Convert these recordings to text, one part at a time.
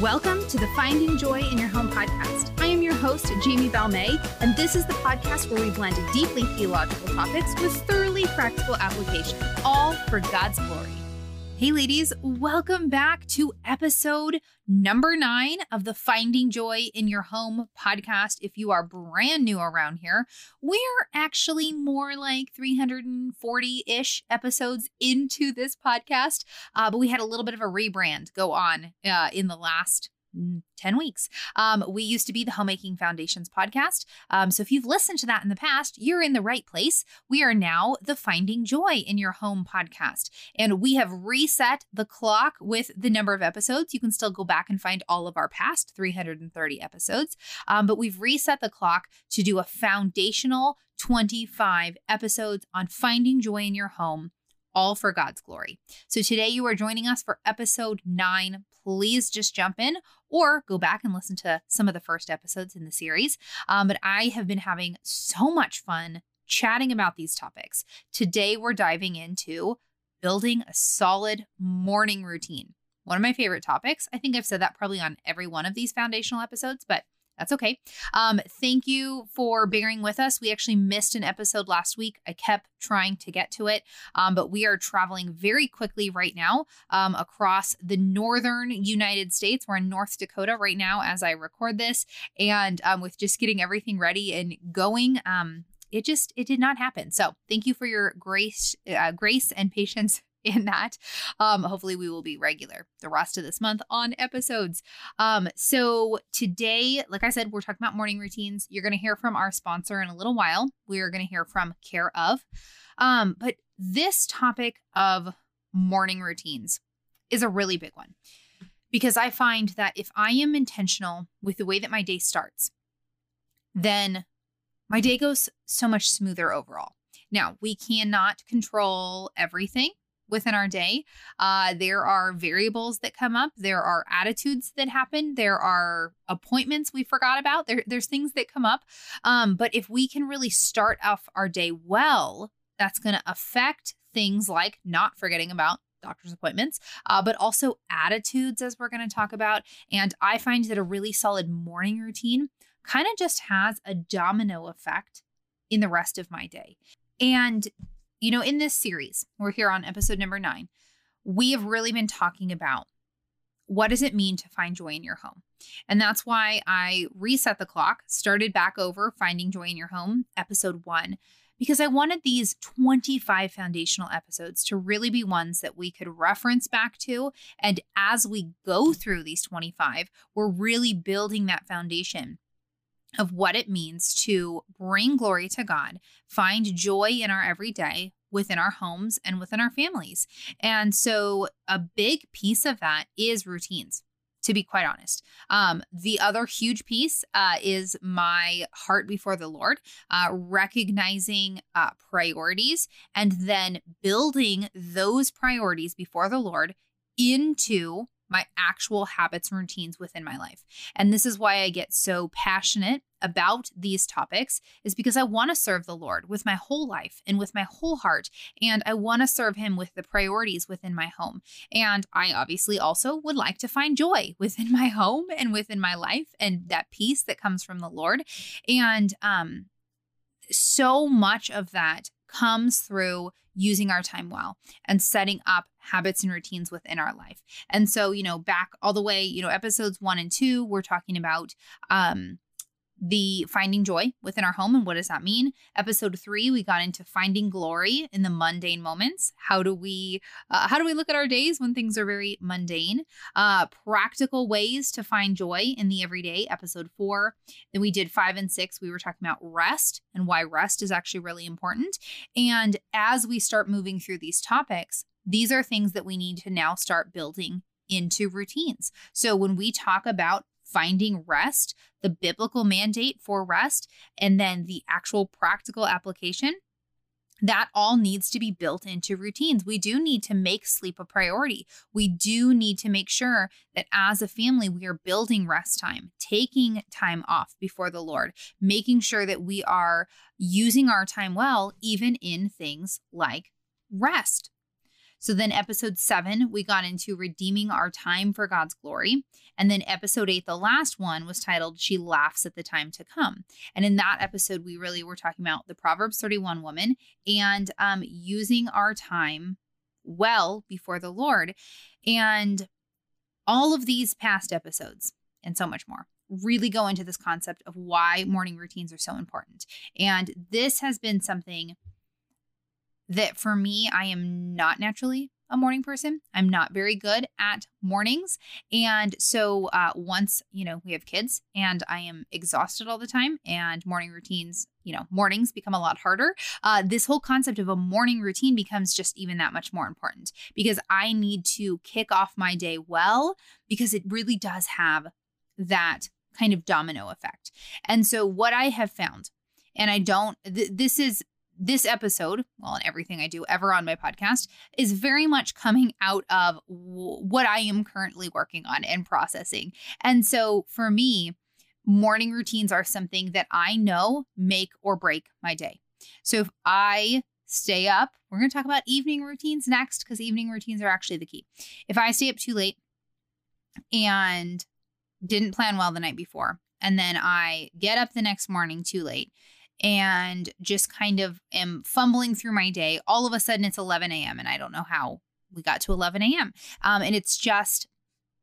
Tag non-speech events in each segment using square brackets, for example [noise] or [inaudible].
Welcome to the Finding Joy in Your Home podcast. I am your host, Jamie Balmet, and this is the podcast where we blend deeply theological topics with thoroughly practical application, all for God's glory. Hey, ladies, welcome back to episode number nine of the Finding Joy in Your Home podcast. If you are brand new around here, we're actually more like 340 ish episodes into this podcast, uh, but we had a little bit of a rebrand go on uh, in the last 10 weeks. Um, we used to be the Homemaking Foundations podcast. Um, so if you've listened to that in the past, you're in the right place. We are now the Finding Joy in Your Home podcast. And we have reset the clock with the number of episodes. You can still go back and find all of our past 330 episodes. Um, but we've reset the clock to do a foundational 25 episodes on finding joy in your home all for God's glory. So today you are joining us for episode nine. Please just jump in or go back and listen to some of the first episodes in the series. Um, but I have been having so much fun chatting about these topics. Today, we're diving into building a solid morning routine. One of my favorite topics. I think I've said that probably on every one of these foundational episodes, but that's okay. Um, thank you for bearing with us. We actually missed an episode last week. I kept trying to get to it, um, but we are traveling very quickly right now um, across the northern United States. We're in North Dakota right now as I record this, and um, with just getting everything ready and going. Um, it just it did not happen. So thank you for your grace, uh, grace and patience [laughs] in that. Um, hopefully, we will be regular the rest of this month on episodes. Um, so today, like I said, we're talking about morning routines. You're going to hear from our sponsor in a little while. We are going to hear from Care of. Um, but this topic of morning routines is a really big one because I find that if I am intentional with the way that my day starts, then my day goes so much smoother overall. Now, we cannot control everything within our day. Uh, there are variables that come up. There are attitudes that happen. There are appointments we forgot about. There, there's things that come up. Um, but if we can really start off our day well, that's going to affect things like not forgetting about doctor's appointments, uh, but also attitudes, as we're going to talk about. And I find that a really solid morning routine kind of just has a domino effect in the rest of my day. And you know, in this series, we're here on episode number nine, we have really been talking about what does it mean to find joy in your home? And that's why I reset the clock, started back over Finding Joy in Your Home, episode one, because I wanted these 25 foundational episodes to really be ones that we could reference back to. And as we go through these 25, we're really building that foundation of what it means to bring glory to God, find joy in our everyday within our homes and within our families. And so, a big piece of that is routines. To be quite honest, um, the other huge piece uh, is my heart before the Lord, uh, recognizing uh, priorities and then building those priorities before the Lord into my actual habits and routines within my life. And this is why I get so passionate about these topics is because I want to serve the Lord with my whole life and with my whole heart and I want to serve him with the priorities within my home. And I obviously also would like to find joy within my home and within my life and that peace that comes from the Lord. And um so much of that comes through using our time well and setting up habits and routines within our life. And so, you know, back all the way, you know, episodes 1 and 2, we're talking about um the finding joy within our home and what does that mean? Episode three we got into finding glory in the mundane moments. How do we uh, how do we look at our days when things are very mundane? Uh practical ways to find joy in the everyday episode four. Then we did five and six. We were talking about rest and why rest is actually really important. And as we start moving through these topics these are things that we need to now start building into routines. So when we talk about finding rest, the biblical mandate for rest, and then the actual practical application, that all needs to be built into routines. We do need to make sleep a priority. We do need to make sure that as a family, we are building rest time, taking time off before the Lord, making sure that we are using our time well, even in things like rest. So then, episode seven, we got into redeeming our time for God's glory. And then, episode eight, the last one, was titled She Laughs at the Time to Come. And in that episode, we really were talking about the Proverbs 31 woman and um, using our time well before the Lord. And all of these past episodes and so much more really go into this concept of why morning routines are so important. And this has been something that for me, I am not naturally a morning person. I'm not very good at mornings. And so uh, once, you know, we have kids and I am exhausted all the time and morning routines, you know, mornings become a lot harder. Uh, this whole concept of a morning routine becomes just even that much more important because I need to kick off my day well because it really does have that kind of domino effect. And so what I have found, and I don't, th- this is this episode, well, and everything I do ever on my podcast, is very much coming out of w- what I am currently working on and processing. And so for me, morning routines are something that I know make or break my day. So if I stay up, we're going to talk about evening routines next because evening routines are actually the key. If I stay up too late and didn't plan well the night before, and then I get up the next morning too late and just kind of am fumbling through my day. All of a sudden, it's 11 a.m. and I don't know how we got to 11 a.m. Um, and it's just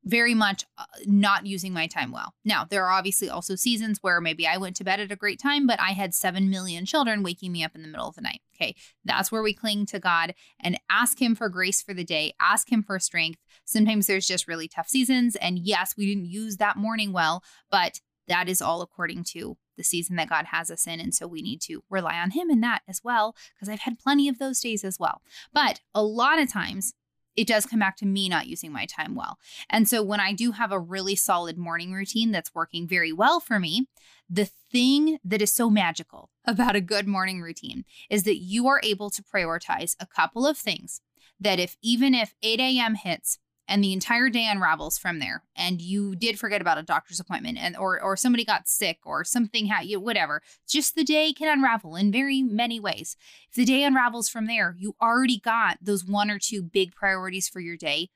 very much uh, not using my time well. Now, there are obviously also seasons where maybe I went to bed at a great time, but I had 7 million children waking me up in the middle of the night. Okay. That's where we cling to God and ask Him for grace for the day, ask Him for strength. Sometimes there's just really tough seasons. And yes, we didn't use that morning well, but that is all according to the season that God has us in. And so we need to rely on Him in that as well, because I've had plenty of those days as well. But a lot of times, it does come back to me not using my time well. And so when I do have a really solid morning routine that's working very well for me, the thing that is so magical about a good morning routine is that you are able to prioritize a couple of things that if even if 8 a.m. hits and the entire day unravels from there. And you did forget about a doctor's appointment and or or somebody got sick or something had you whatever. Just the day can unravel in very many ways. If the day unravels from there you already got those one or two big priorities for your day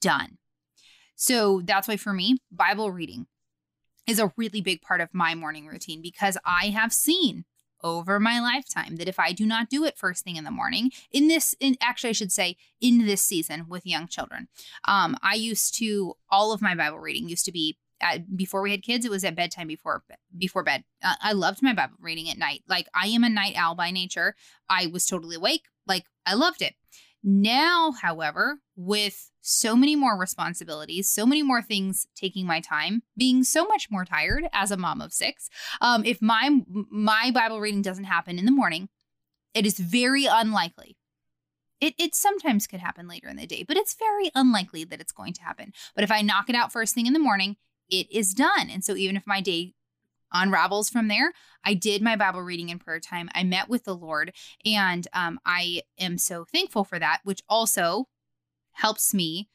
done. So that's why for me bible reading is a really big part of my morning routine because i have seen over my lifetime that if I do not do it first thing in the morning, in this, in actually, I should say, in this season with young children, um, I used to all of my Bible reading used to be at, before we had kids. It was at bedtime before before bed. Uh, I loved my Bible reading at night. Like I am a night owl by nature. I was totally awake. Like I loved it. Now, however, with so many more responsibilities, so many more things taking my time, being so much more tired as a mom of six, um, if my my Bible reading doesn't happen in the morning, it is very unlikely. It, it sometimes could happen later in the day, but it's very unlikely that it's going to happen. But if I knock it out first thing in the morning, it is done. And so even if my day unravels from there. I did my Bible reading and prayer time. I met with the Lord, and um, I am so thankful for that, which also helps me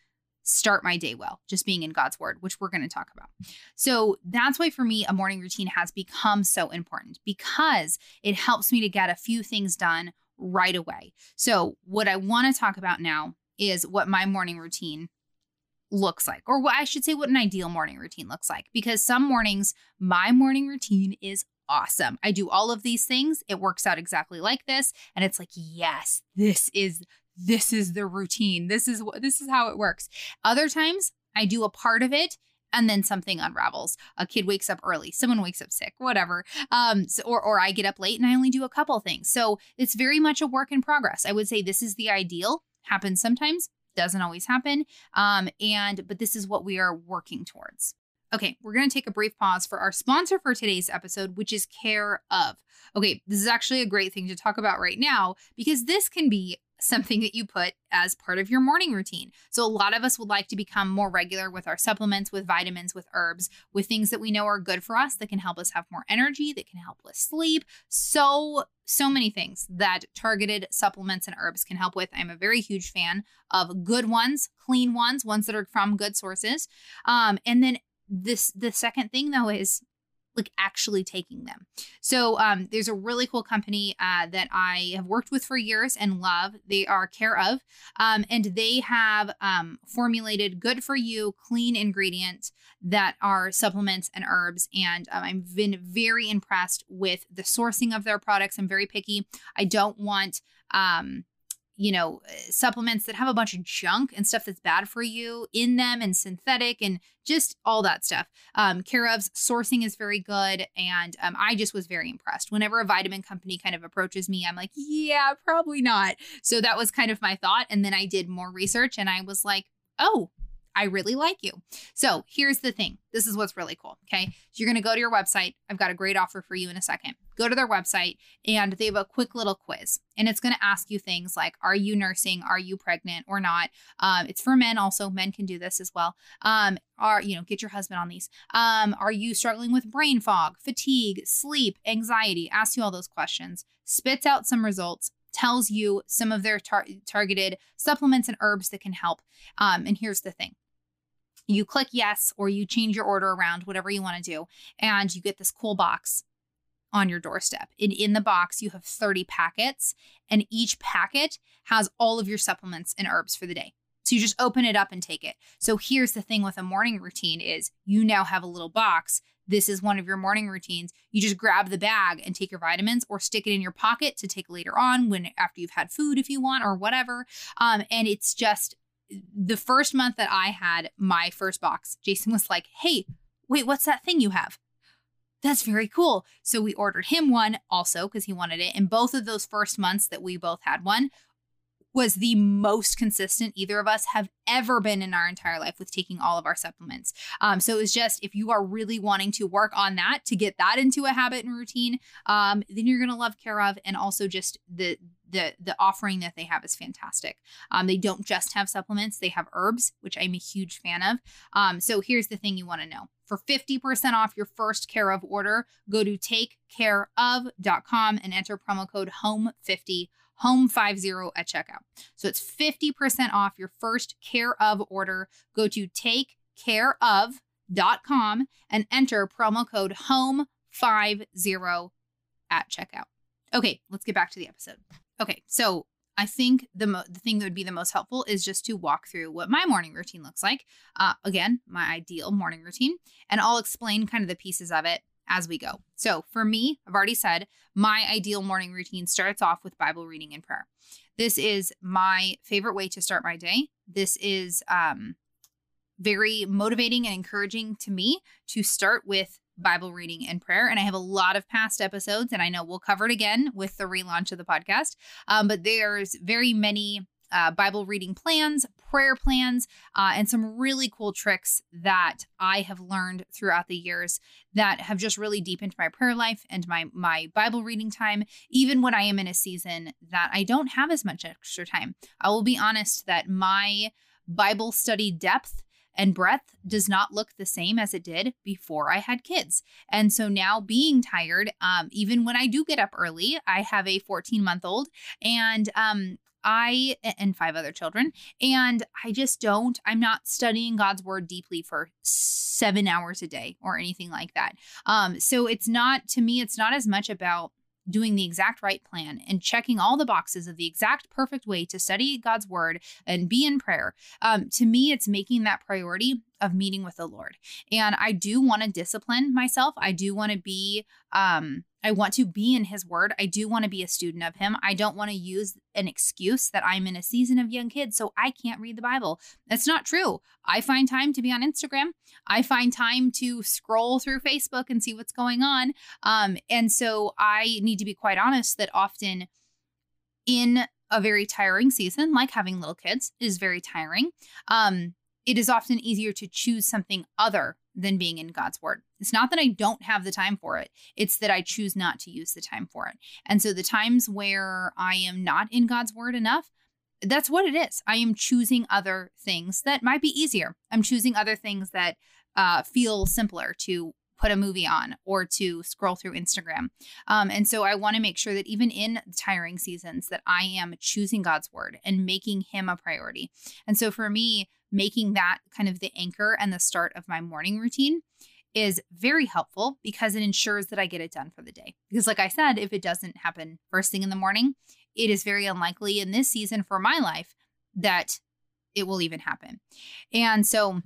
start my day well, just being in God's word, which we're going to talk about. So that's why for me, a morning routine has become so important because it helps me to get a few things done right away. So, what I want to talk about now is what my morning routine looks like, or what I should say, what an ideal morning routine looks like. Because some mornings, my morning routine is awesome. I do all of these things. It works out exactly like this. And it's like, yes, this is this is the routine. This is what this is how it works. Other times I do a part of it and then something unravels. A kid wakes up early, someone wakes up sick, whatever. Um, so, or or I get up late and I only do a couple things. So it's very much a work in progress. I would say this is the ideal. Happens sometimes, doesn't always happen. Um, and but this is what we are working towards. Okay, we're going to take a brief pause for our sponsor for today's episode, which is Care of. Okay, this is actually a great thing to talk about right now because this can be something that you put as part of your morning routine. So, a lot of us would like to become more regular with our supplements, with vitamins, with herbs, with things that we know are good for us that can help us have more energy, that can help us sleep. So, so many things that targeted supplements and herbs can help with. I'm a very huge fan of good ones, clean ones, ones that are from good sources. Um, and then this, the second thing though is like actually taking them. So um, there's a really cool company uh, that I have worked with for years and love. They are Care of, um, and they have um, formulated good for you, clean ingredients that are supplements and herbs. And um, I've been very impressed with the sourcing of their products. I'm very picky. I don't want um, you know, uh, supplements that have a bunch of junk and stuff that's bad for you in them and synthetic and just all that stuff. Um, Care of's sourcing is very good. And um, I just was very impressed. Whenever a vitamin company kind of approaches me, I'm like, yeah, probably not. So that was kind of my thought. And then I did more research and I was like, oh, I really like you. So here's the thing this is what's really cool. Okay. So you're going to go to your website. I've got a great offer for you in a second. Go to their website and they have a quick little quiz. And it's going to ask you things like Are you nursing? Are you pregnant or not? Um, it's for men also. Men can do this as well. Um, are, you know, get your husband on these. Um, are you struggling with brain fog, fatigue, sleep, anxiety? Ask you all those questions. Spits out some results tells you some of their tar- targeted supplements and herbs that can help. Um, and here's the thing you click yes, or you change your order around, whatever you want to do, and you get this cool box on your doorstep. And in the box, you have 30 packets, and each packet has all of your supplements and herbs for the day. So you just open it up and take it. So here's the thing with a morning routine is you now have a little box. This is one of your morning routines. You just grab the bag and take your vitamins or stick it in your pocket to take later on when after you've had food if you want or whatever. Um, and it's just the first month that I had my first box, Jason was like, Hey, wait, what's that thing you have? That's very cool. So we ordered him one also because he wanted it. And both of those first months that we both had one was the most consistent either of us have ever been in our entire life with taking all of our supplements. Um, so it was just if you are really wanting to work on that to get that into a habit and routine, um, then you're gonna love Care of, and also just the the the offering that they have is fantastic. Um, they don't just have supplements; they have herbs, which I'm a huge fan of. Um, so here's the thing you want to know: for 50% off your first Care of order, go to takecareof.com and enter promo code HOME50 home 50 at checkout. So it's 50% off your first care of order. Go to takecareof.com and enter promo code home 50 at checkout. Okay, let's get back to the episode. Okay, so I think the mo- the thing that would be the most helpful is just to walk through what my morning routine looks like. Uh, again, my ideal morning routine, and I'll explain kind of the pieces of it as we go. So, for me, I've already said my ideal morning routine starts off with Bible reading and prayer. This is my favorite way to start my day. This is um, very motivating and encouraging to me to start with Bible reading and prayer. And I have a lot of past episodes, and I know we'll cover it again with the relaunch of the podcast. Um, but there's very many uh, Bible reading plans, prayer plans, uh, and some really cool tricks that I have learned throughout the years that have just really deepened my prayer life and my my Bible reading time, even when I am in a season that I don't have as much extra time. I will be honest that my Bible study depth and breadth does not look the same as it did before I had kids. And so now being tired, um, even when I do get up early, I have a 14 month old and um, I and five other children, and I just don't, I'm not studying God's word deeply for seven hours a day or anything like that. Um, so it's not, to me, it's not as much about doing the exact right plan and checking all the boxes of the exact perfect way to study God's word and be in prayer. Um, to me, it's making that priority of meeting with the Lord. And I do want to discipline myself. I do want to be um I want to be in his word. I do want to be a student of him. I don't want to use an excuse that I'm in a season of young kids, so I can't read the Bible. That's not true. I find time to be on Instagram. I find time to scroll through Facebook and see what's going on. Um, and so I need to be quite honest that often in a very tiring season, like having little kids, is very tiring. Um, it is often easier to choose something other than being in God's word. It's not that I don't have the time for it, it's that I choose not to use the time for it. And so the times where I am not in God's word enough, that's what it is. I am choosing other things that might be easier. I'm choosing other things that uh, feel simpler to put a movie on or to scroll through Instagram. Um, and so I want to make sure that even in tiring seasons that I am choosing God's word and making him a priority. And so for me, making that kind of the anchor and the start of my morning routine is very helpful because it ensures that I get it done for the day. Because, like I said, if it doesn't happen first thing in the morning, it is very unlikely in this season for my life that it will even happen. And so,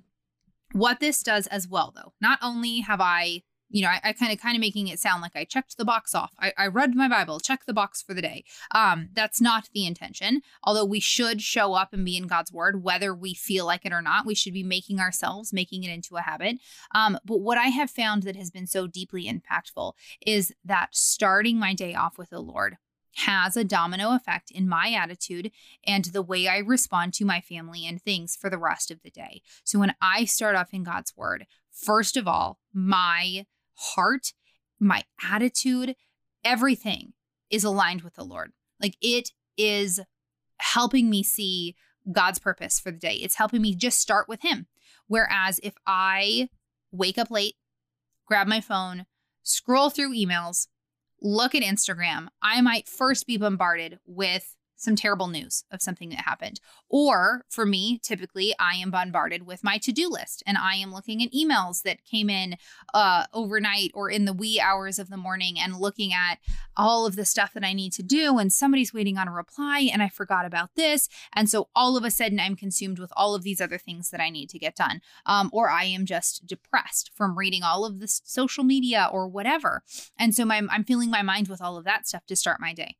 what this does as well, though, not only have I you know, I, I kind of kind of making it sound like I checked the box off. I, I read my Bible, check the box for the day. Um, that's not the intention. Although we should show up and be in God's word, whether we feel like it or not. We should be making ourselves, making it into a habit. Um, but what I have found that has been so deeply impactful is that starting my day off with the Lord has a domino effect in my attitude and the way I respond to my family and things for the rest of the day. So when I start off in God's word, first of all, my heart, my attitude, everything is aligned with the Lord. Like it is helping me see God's purpose for the day. It's helping me just start with Him. Whereas if I wake up late, grab my phone, scroll through emails, look at Instagram, I might first be bombarded with some terrible news of something that happened. Or for me, typically, I am bombarded with my to do list and I am looking at emails that came in uh, overnight or in the wee hours of the morning and looking at all of the stuff that I need to do. And somebody's waiting on a reply and I forgot about this. And so all of a sudden, I'm consumed with all of these other things that I need to get done. Um, or I am just depressed from reading all of this social media or whatever. And so my, I'm filling my mind with all of that stuff to start my day.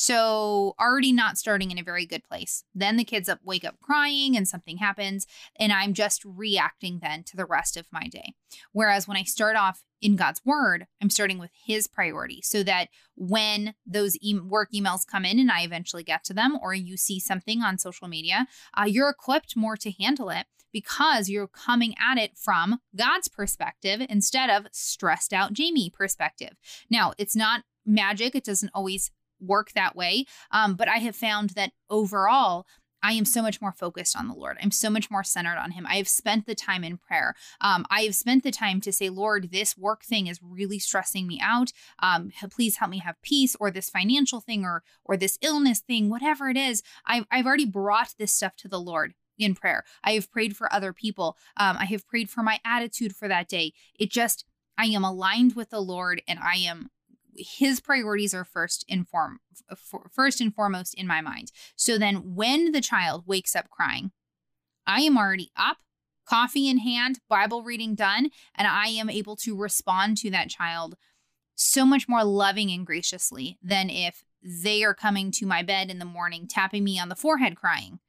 So already not starting in a very good place. Then the kids up wake up crying and something happens and I'm just reacting then to the rest of my day. Whereas when I start off in God's word, I'm starting with his priority so that when those e- work emails come in and I eventually get to them or you see something on social media, uh, you're equipped more to handle it because you're coming at it from God's perspective instead of stressed out Jamie perspective. Now, it's not magic. It doesn't always work that way. Um, but I have found that overall, I am so much more focused on the Lord. I'm so much more centered on Him. I have spent the time in prayer. Um, I have spent the time to say, Lord, this work thing is really stressing me out. Um, please help me have peace, or this financial thing, or or this illness thing, whatever it is. I've I've already brought this stuff to the Lord in prayer. I have prayed for other people. Um, I have prayed for my attitude for that day. It just I am aligned with the Lord, and I am his priorities are first in form first and foremost in my mind. So then when the child wakes up crying, I am already up, coffee in hand, Bible reading done, and I am able to respond to that child so much more loving and graciously than if they are coming to my bed in the morning tapping me on the forehead crying.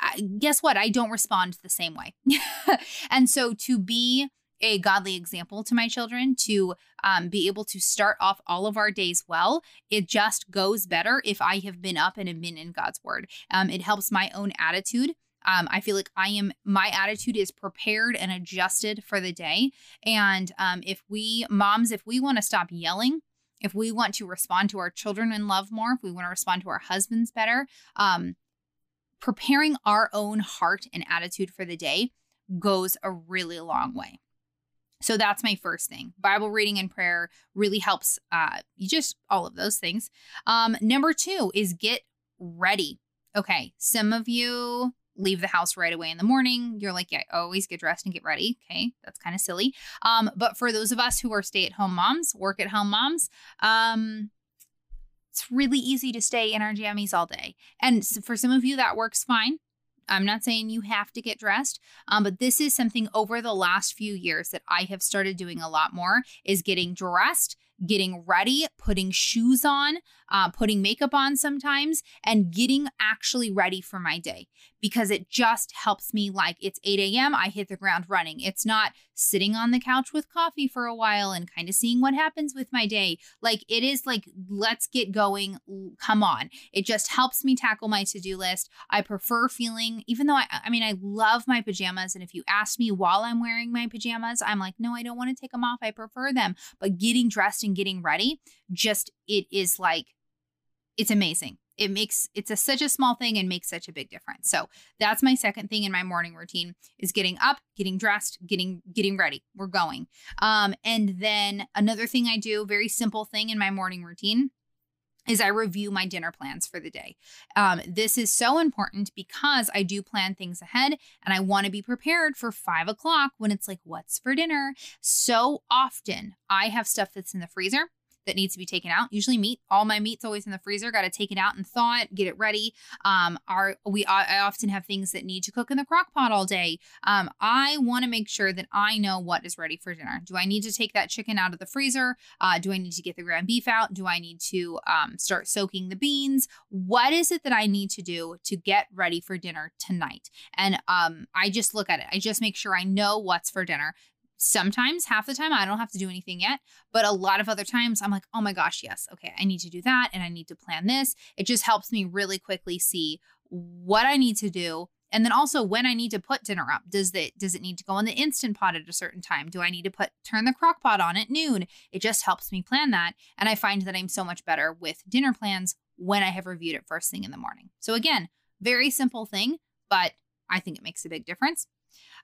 I, guess what? I don't respond the same way. [laughs] and so to be a godly example to my children to um, be able to start off all of our days well. It just goes better if I have been up and have been in God's word. Um, it helps my own attitude. Um, I feel like I am, my attitude is prepared and adjusted for the day. And um, if we, moms, if we want to stop yelling, if we want to respond to our children in love more, if we want to respond to our husbands better, um, preparing our own heart and attitude for the day goes a really long way. So that's my first thing. Bible reading and prayer really helps uh just all of those things. Um number 2 is get ready. Okay, some of you leave the house right away in the morning. You're like, yeah, I always get dressed and get ready. Okay, that's kind of silly. Um but for those of us who are stay-at-home moms, work at home moms, um it's really easy to stay in our jammies all day. And for some of you that works fine. I'm not saying you have to get dressed, um, but this is something over the last few years that I have started doing a lot more is getting dressed getting ready, putting shoes on, uh, putting makeup on sometimes, and getting actually ready for my day because it just helps me. Like it's 8 a.m., I hit the ground running. It's not sitting on the couch with coffee for a while and kind of seeing what happens with my day. Like it is like, let's get going. Come on. It just helps me tackle my to do list. I prefer feeling, even though I, I mean, I love my pajamas. And if you ask me while I'm wearing my pajamas, I'm like, no, I don't want to take them off. I prefer them. But getting dressed and getting ready, just it is like it's amazing. It makes it's a such a small thing and makes such a big difference. So that's my second thing in my morning routine is getting up, getting dressed, getting getting ready. We're going. Um, and then another thing I do, very simple thing in my morning routine, is I review my dinner plans for the day. Um, this is so important because I do plan things ahead and I want to be prepared for five o'clock when it's like, what's for dinner? So often I have stuff that's in the freezer that needs to be taken out. Usually meat. All my meat's always in the freezer. Got to take it out and thaw it, get it ready. Um, our we I often have things that need to cook in the crock pot all day. Um, I want to make sure that I know what is ready for dinner. Do I need to take that chicken out of the freezer? Uh, do I need to get the ground beef out? Do I need to um, start soaking the beans? What is it that I need to do to get ready for dinner tonight? And um, I just look at it. I just make sure I know what's for dinner sometimes half the time I don't have to do anything yet, but a lot of other times I'm like, "Oh my gosh, yes. Okay, I need to do that and I need to plan this." It just helps me really quickly see what I need to do and then also when I need to put dinner up. Does it does it need to go in the instant pot at a certain time? Do I need to put turn the crock pot on at noon? It just helps me plan that and I find that I'm so much better with dinner plans when I have reviewed it first thing in the morning. So again, very simple thing, but I think it makes a big difference.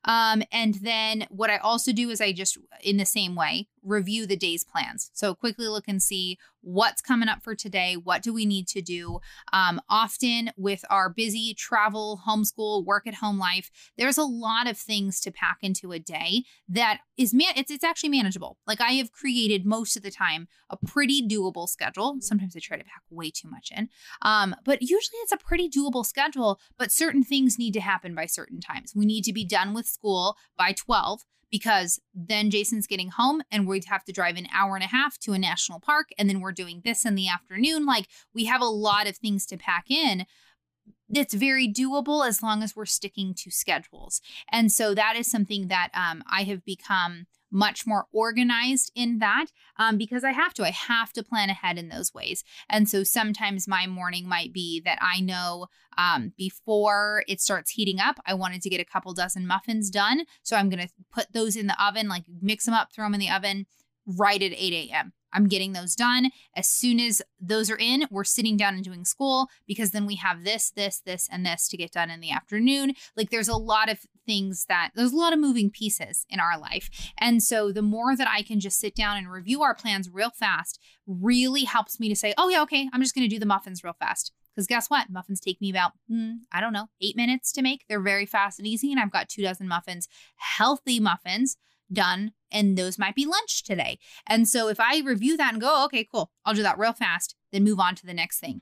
Um, and then what I also do is I just, in the same way, review the day's plans. So quickly look and see what's coming up for today. What do we need to do? Um, often with our busy travel, homeschool, work at home life, there's a lot of things to pack into a day that is man. It's it's actually manageable. Like I have created most of the time a pretty doable schedule. Sometimes I try to pack way too much in, um, but usually it's a pretty doable schedule. But certain things need to happen by certain times. We need to be done with school by twelve because then Jason's getting home and we'd have to drive an hour and a half to a national park. And then we're doing this in the afternoon. Like we have a lot of things to pack in. It's very doable as long as we're sticking to schedules. And so that is something that um, I have become much more organized in that um, because I have to. I have to plan ahead in those ways. And so sometimes my morning might be that I know um, before it starts heating up, I wanted to get a couple dozen muffins done. So I'm going to put those in the oven, like mix them up, throw them in the oven right at 8 a.m. I'm getting those done. As soon as those are in, we're sitting down and doing school because then we have this, this, this, and this to get done in the afternoon. Like there's a lot of things that there's a lot of moving pieces in our life. And so the more that I can just sit down and review our plans real fast really helps me to say, oh, yeah, okay, I'm just going to do the muffins real fast. Because guess what? Muffins take me about, mm, I don't know, eight minutes to make. They're very fast and easy. And I've got two dozen muffins, healthy muffins done and those might be lunch today. And so if I review that and go, okay, cool, I'll do that real fast, then move on to the next thing.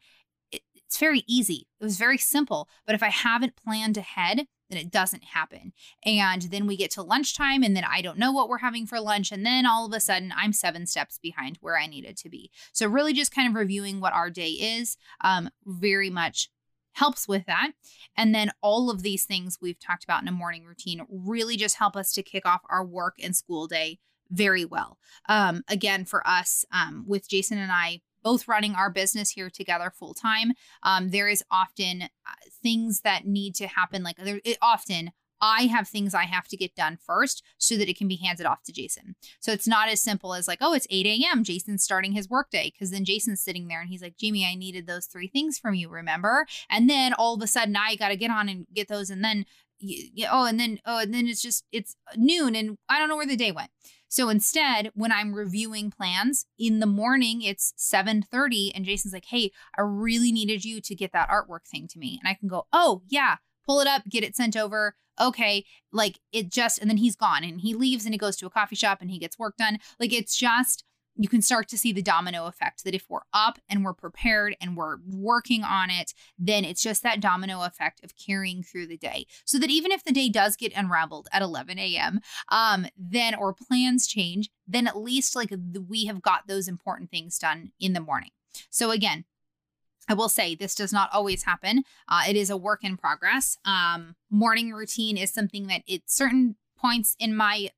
It, it's very easy. It was very simple. But if I haven't planned ahead, then it doesn't happen. And then we get to lunchtime and then I don't know what we're having for lunch. And then all of a sudden I'm seven steps behind where I needed to be. So really just kind of reviewing what our day is, um, very much helps with that. And then all of these things we've talked about in a morning routine really just help us to kick off our work and school day very well. Um, again, for us, um, with Jason and I both running our business here together full time, um, there is often uh, things that need to happen. Like there, it, often I have things I have to get done first so that it can be handed off to Jason. So it's not as simple as like, oh, it's 8 a.m. Jason's starting his workday. Cause then Jason's sitting there and he's like, Jamie, I needed those three things from you, remember? And then all of a sudden I got to get on and get those. And then, you, oh, and then, oh, and then it's just, it's noon and I don't know where the day went. So instead, when I'm reviewing plans in the morning, it's 7:30 and Jason's like, "Hey, I really needed you to get that artwork thing to me." And I can go, "Oh, yeah, pull it up, get it sent over okay, like it just, and then he's gone and he leaves and he goes to a coffee shop and he gets work done. Like it's just, you can start to see the domino effect that if we're up and we're prepared and we're working on it, then it's just that domino effect of carrying through the day. So that even if the day does get unraveled at 11 a.m., um, then or plans change, then at least like we have got those important things done in the morning. So again, I will say this does not always happen. Uh, it is a work in progress. Um, morning routine is something that at certain points in my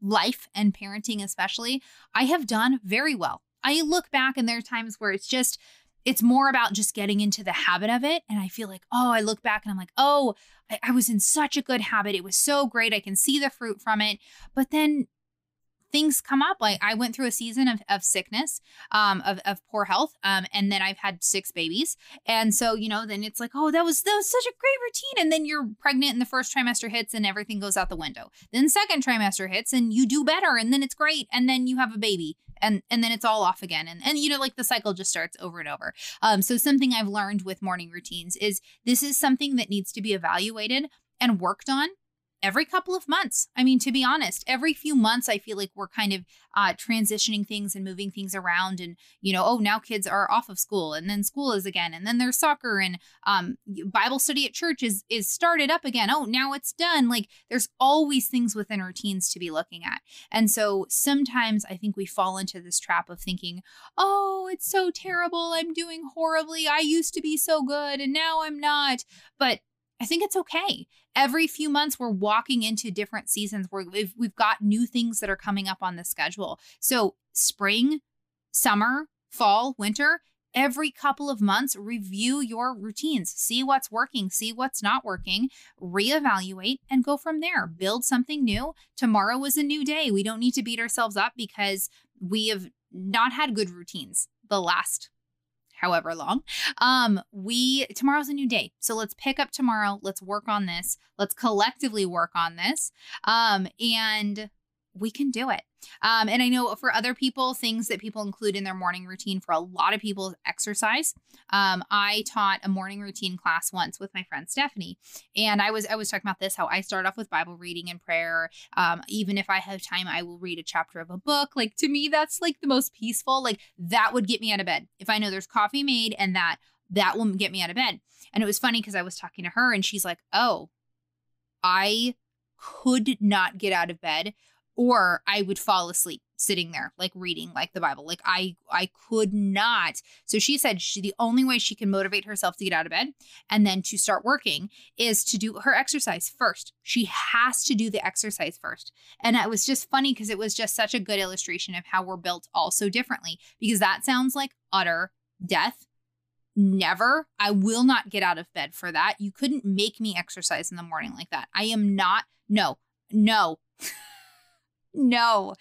life and parenting, especially, I have done very well. I look back and there are times where it's just, it's more about just getting into the habit of it. And I feel like, oh, I look back and I'm like, oh, I, I was in such a good habit. It was so great. I can see the fruit from it. But then things come up. Like I went through a season of, of sickness, um, of, of poor health. Um, and then I've had six babies. And so, you know, then it's like, oh, that was, that was such a great routine. And then you're pregnant and the first trimester hits and everything goes out the window. Then second trimester hits and you do better and then it's great. And then you have a baby and and then it's all off again and and you know like the cycle just starts over and over um so something i've learned with morning routines is this is something that needs to be evaluated and worked on every couple of months. I mean, to be honest, every few months, I feel like we're kind of uh, transitioning things and moving things around. And, you know, oh, now kids are off of school and then school is again. And then there's soccer and um, Bible study at church is, is started up again. Oh, now it's done. Like there's always things within routines to be looking at. And so sometimes I think we fall into this trap of thinking, oh, it's so terrible. I'm doing horribly. I used to be so good and now I'm not. But I think it's okay. Every few months, we're walking into different seasons where we've, we've got new things that are coming up on the schedule. So, spring, summer, fall, winter, every couple of months, review your routines, see what's working, see what's not working, reevaluate, and go from there. Build something new. Tomorrow is a new day. We don't need to beat ourselves up because we have not had good routines the last however long. Um, we tomorrow's a new day. So let's pick up tomorrow. Let's work on this. Let's collectively work on this. Um, and we can do it. Um, and I know for other people, things that people include in their morning routine for a lot of people exercise. Um, I taught a morning routine class once with my friend Stephanie, and I was I was talking about this how I start off with Bible reading and prayer. Um, even if I have time, I will read a chapter of a book. Like to me, that's like the most peaceful. Like that would get me out of bed if I know there's coffee made, and that that will get me out of bed. And it was funny because I was talking to her, and she's like, "Oh, I." could not get out of bed or I would fall asleep sitting there like reading like the bible. Like i i could not. So she said she the only way she can motivate herself to get out of bed and then to start working is to do her exercise first. She has to do the exercise first. And it was just funny because it was just such a good illustration of how we're built all so differently because that sounds like utter death. Never. I will not get out of bed for that. You couldn't make me exercise in the morning like that. I am not no no [laughs] no.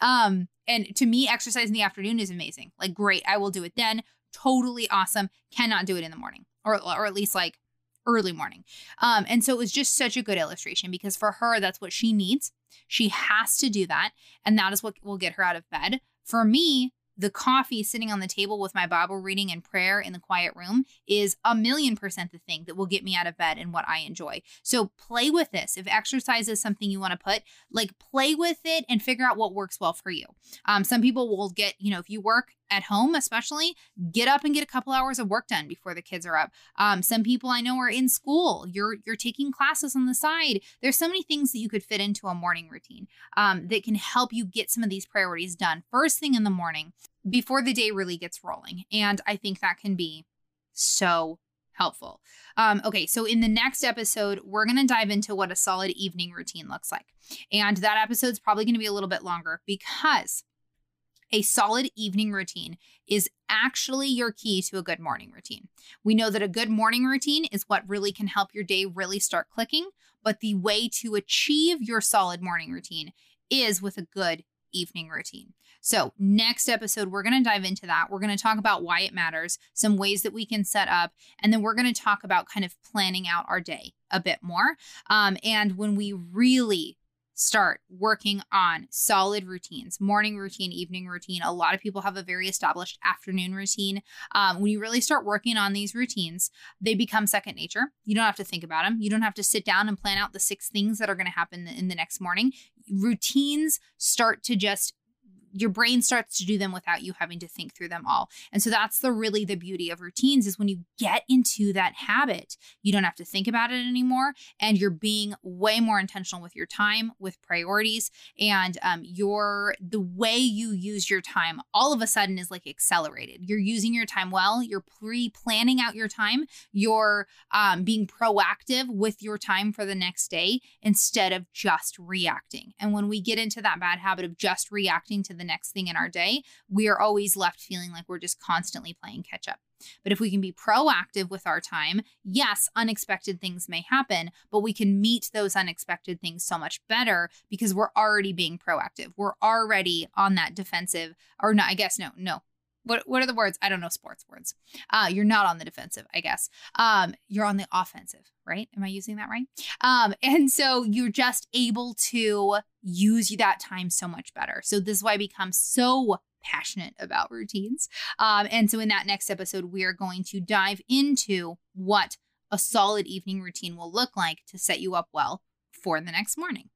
Um, and to me, exercise in the afternoon is amazing. Like, great, I will do it then. Totally awesome. Cannot do it in the morning, or or at least like early morning. Um, and so it was just such a good illustration because for her, that's what she needs. She has to do that, and that is what will get her out of bed. For me, the coffee sitting on the table with my Bible reading and prayer in the quiet room is a million percent the thing that will get me out of bed and what I enjoy. So play with this. If exercise is something you want to put, like play with it and figure out what works well for you. Um, some people will get, you know, if you work at home, especially, get up and get a couple hours of work done before the kids are up. Um, some people I know are in school. You're you're taking classes on the side. There's so many things that you could fit into a morning routine um, that can help you get some of these priorities done first thing in the morning before the day really gets rolling. And I think that can be so helpful. Um, okay, so in the next episode, we're going to dive into what a solid evening routine looks like. And that episode's probably going to be a little bit longer because a solid evening routine is actually your key to a good morning routine. We know that a good morning routine is what really can help your day really start clicking, but the way to achieve your solid morning routine is with a good evening routine. So, next episode, we're going to dive into that. We're going to talk about why it matters, some ways that we can set up, and then we're going to talk about kind of planning out our day a bit more. Um, and when we really start working on solid routines morning routine evening routine. A lot of people have a very established afternoon routine. Um, when you really start working on these routines they become second nature. You don't have to think about them you don't have to sit down and plan out the six things that are going to happen in the next morning. Routines start to just your brain starts to do them without you having to think through them all. And so that's the really the beauty of routines is when you get into that habit, you don't have to think about it anymore and you're being way more intentional with your time, with priorities and um, your the way you use your time all of a sudden is like accelerated. You're using your time well, you're pre-planning out your time, you're um, being proactive with your time for the next day instead of just reacting. And when we get into that bad habit of just reacting to the next thing in our day, we are always left feeling like we're just constantly playing catch up. But if we can be proactive with our time, yes, unexpected things may happen, but we can meet those unexpected things so much better because we're already being proactive. We're already on that defensive, or no, I guess no, no, what what are the words? I don't know sports words. Uh, you're not on the defensive, I guess. Um, you're on the offensive, right? Am I using that right? Um, and so you're just able to use that time so much better. So this is why I become so passionate about routines. Um, and so in that next episode, we are going to dive into what a solid evening routine will look like to set you up well for the next morning.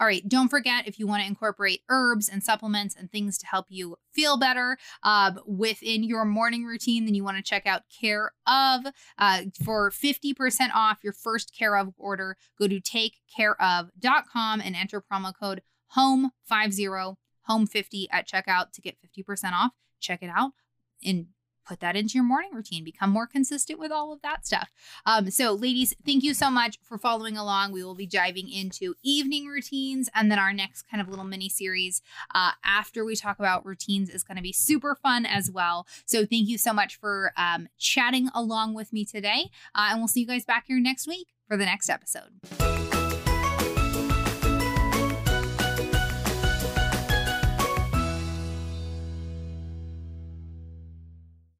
All right, don't forget if you want to incorporate herbs and supplements and things to help you feel better uh, within your morning routine, then you want to check out Care of uh, for 50% off your first Care of order. Go to takecareof.com and enter promo code HOME50, HOME50 at checkout to get 50% off. Check it out and put that into your morning routine, become more consistent with all of that stuff. Um, so, ladies, thank you so much for following along. We will be diving into evening routines, and then our next kind of little mini series uh, after we talk about routines is going to be super fun as well. So, thank you so much for um, chatting along with me today, uh, and we'll see you guys back here next week for the next episode.